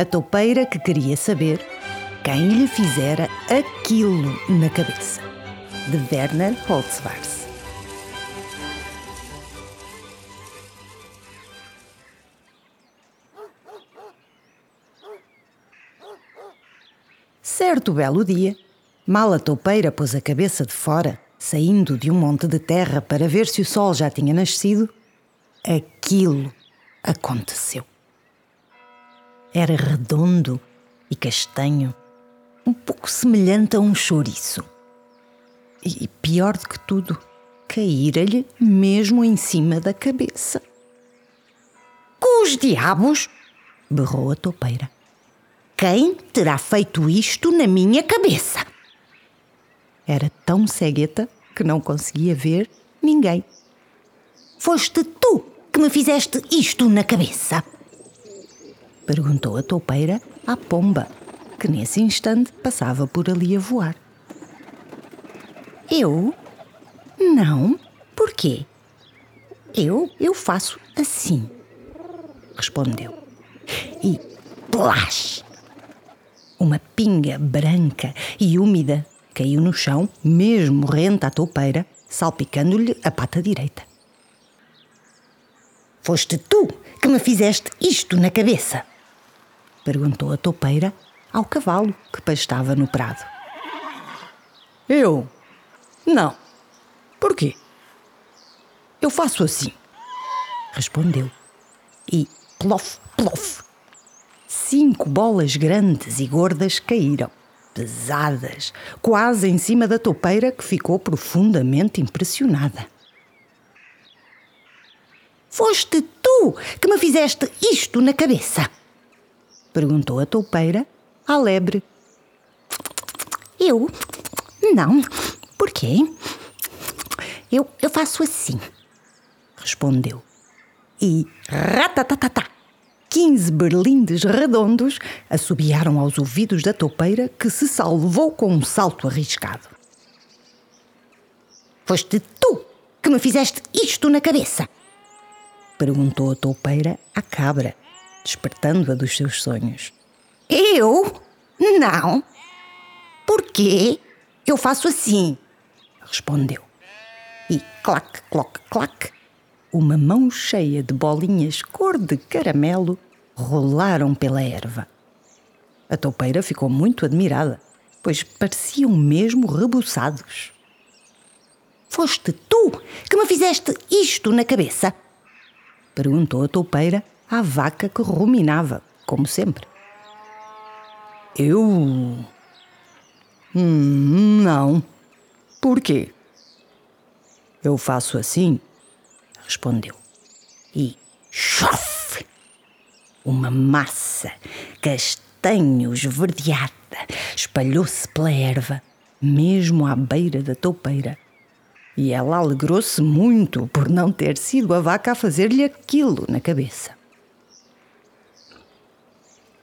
A toupeira que queria saber quem lhe fizera aquilo na cabeça. De Werner Holzwars. Certo belo dia, mal a toupeira pôs a cabeça de fora, saindo de um monte de terra para ver se o sol já tinha nascido, aquilo aconteceu. Era redondo e castanho, um pouco semelhante a um chouriço. E pior do que tudo, caíra-lhe mesmo em cima da cabeça. Com os diabos! berrou a toupeira. Quem terá feito isto na minha cabeça? Era tão cegueta que não conseguia ver ninguém. Foste tu que me fizeste isto na cabeça? Perguntou a toupeira à pomba, que nesse instante passava por ali a voar. Eu? Não. Por quê? Eu, eu faço assim. Respondeu. E plash! Uma pinga branca e úmida caiu no chão, mesmo rente à toupeira, salpicando-lhe a pata direita. Foste tu que me fizeste isto na cabeça? Perguntou a toupeira ao cavalo que pastava no prado. Eu? Não. Por quê? Eu faço assim. Respondeu. E plof, plof, cinco bolas grandes e gordas caíram, pesadas, quase em cima da toupeira que ficou profundamente impressionada. Foste tu que me fizeste isto na cabeça? Perguntou a toupeira à lebre. Eu? Não. Por quê? Eu, eu faço assim. Respondeu. E ratatatata! Quinze berlindes redondos assobiaram aos ouvidos da toupeira que se salvou com um salto arriscado. Foste tu que me fizeste isto na cabeça? Perguntou a toupeira à cabra, despertando-a dos seus sonhos. Eu? Não. Por quê? Eu faço assim, respondeu. E clac, cloc, clac, uma mão cheia de bolinhas cor de caramelo rolaram pela erva. A toupeira ficou muito admirada, pois pareciam mesmo rebuçados. Foste tu que me fizeste isto na cabeça? Perguntou a toupeira à vaca que ruminava, como sempre. Eu. Hum, não. Por quê? Eu faço assim respondeu. E chof! Uma massa castanho esverdeada espalhou-se pela erva, mesmo à beira da toupeira. E ela alegrou-se muito por não ter sido a vaca a fazer-lhe aquilo na cabeça.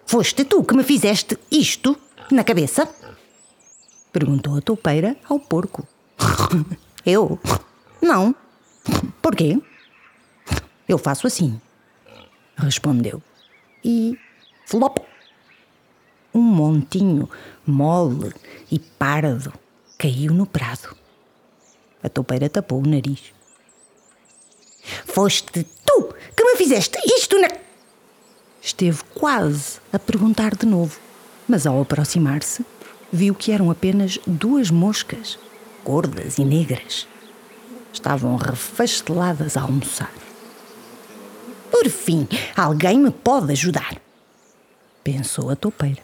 Foste tu que me fizeste isto na cabeça? Perguntou a toupeira ao porco. Eu? Não. Porquê? Eu faço assim. Respondeu. E flop! Um montinho mole e pardo caiu no prado. A toupeira tapou o nariz. Foste tu que me fizeste isto na. Esteve quase a perguntar de novo, mas ao aproximar-se, viu que eram apenas duas moscas, gordas e negras. Estavam refasteladas a almoçar. Por fim, alguém me pode ajudar. Pensou a toupeira.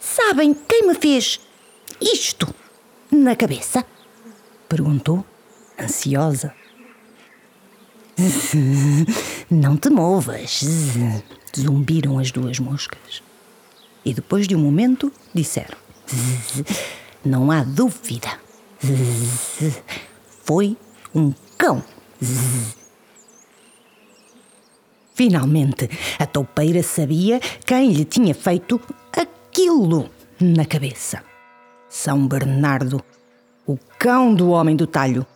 Sabem quem me fez isto na cabeça? Perguntou, ansiosa. Não te movas, zumbiram as duas moscas. E depois de um momento disseram: Não há dúvida. Foi um cão. Finalmente, a toupeira sabia quem lhe tinha feito aquilo na cabeça. São Bernardo, o cão do homem do talho.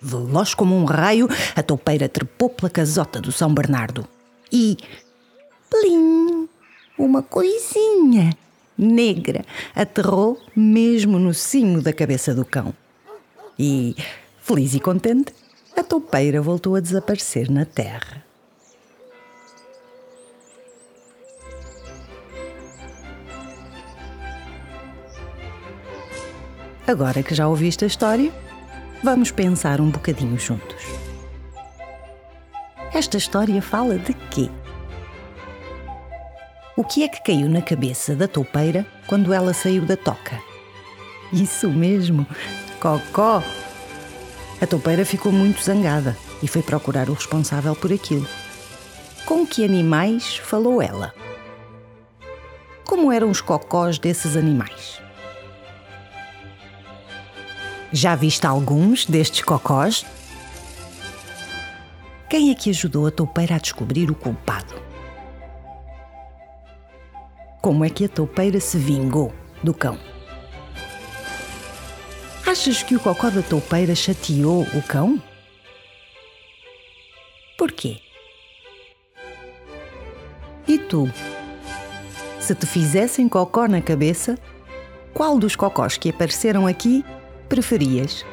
Veloz como um raio, a toupeira trepou pela casota do São Bernardo. E. Plim! Uma coisinha negra aterrou mesmo no cimo da cabeça do cão. E, feliz e contente, a toupeira voltou a desaparecer na terra. Agora que já ouviste a história, vamos pensar um bocadinho juntos. Esta história fala de quê? O que é que caiu na cabeça da toupeira quando ela saiu da toca? Isso mesmo, cocó! A toupeira ficou muito zangada e foi procurar o responsável por aquilo. Com que animais falou ela? Como eram os cocós desses animais? Já viste alguns destes cocós? Quem é que ajudou a toupeira a descobrir o culpado? Como é que a toupeira se vingou do cão? Achas que o cocó da toupeira chateou o cão? Porquê? E tu? Se te fizessem cocó na cabeça, qual dos cocós que apareceram aqui preferias?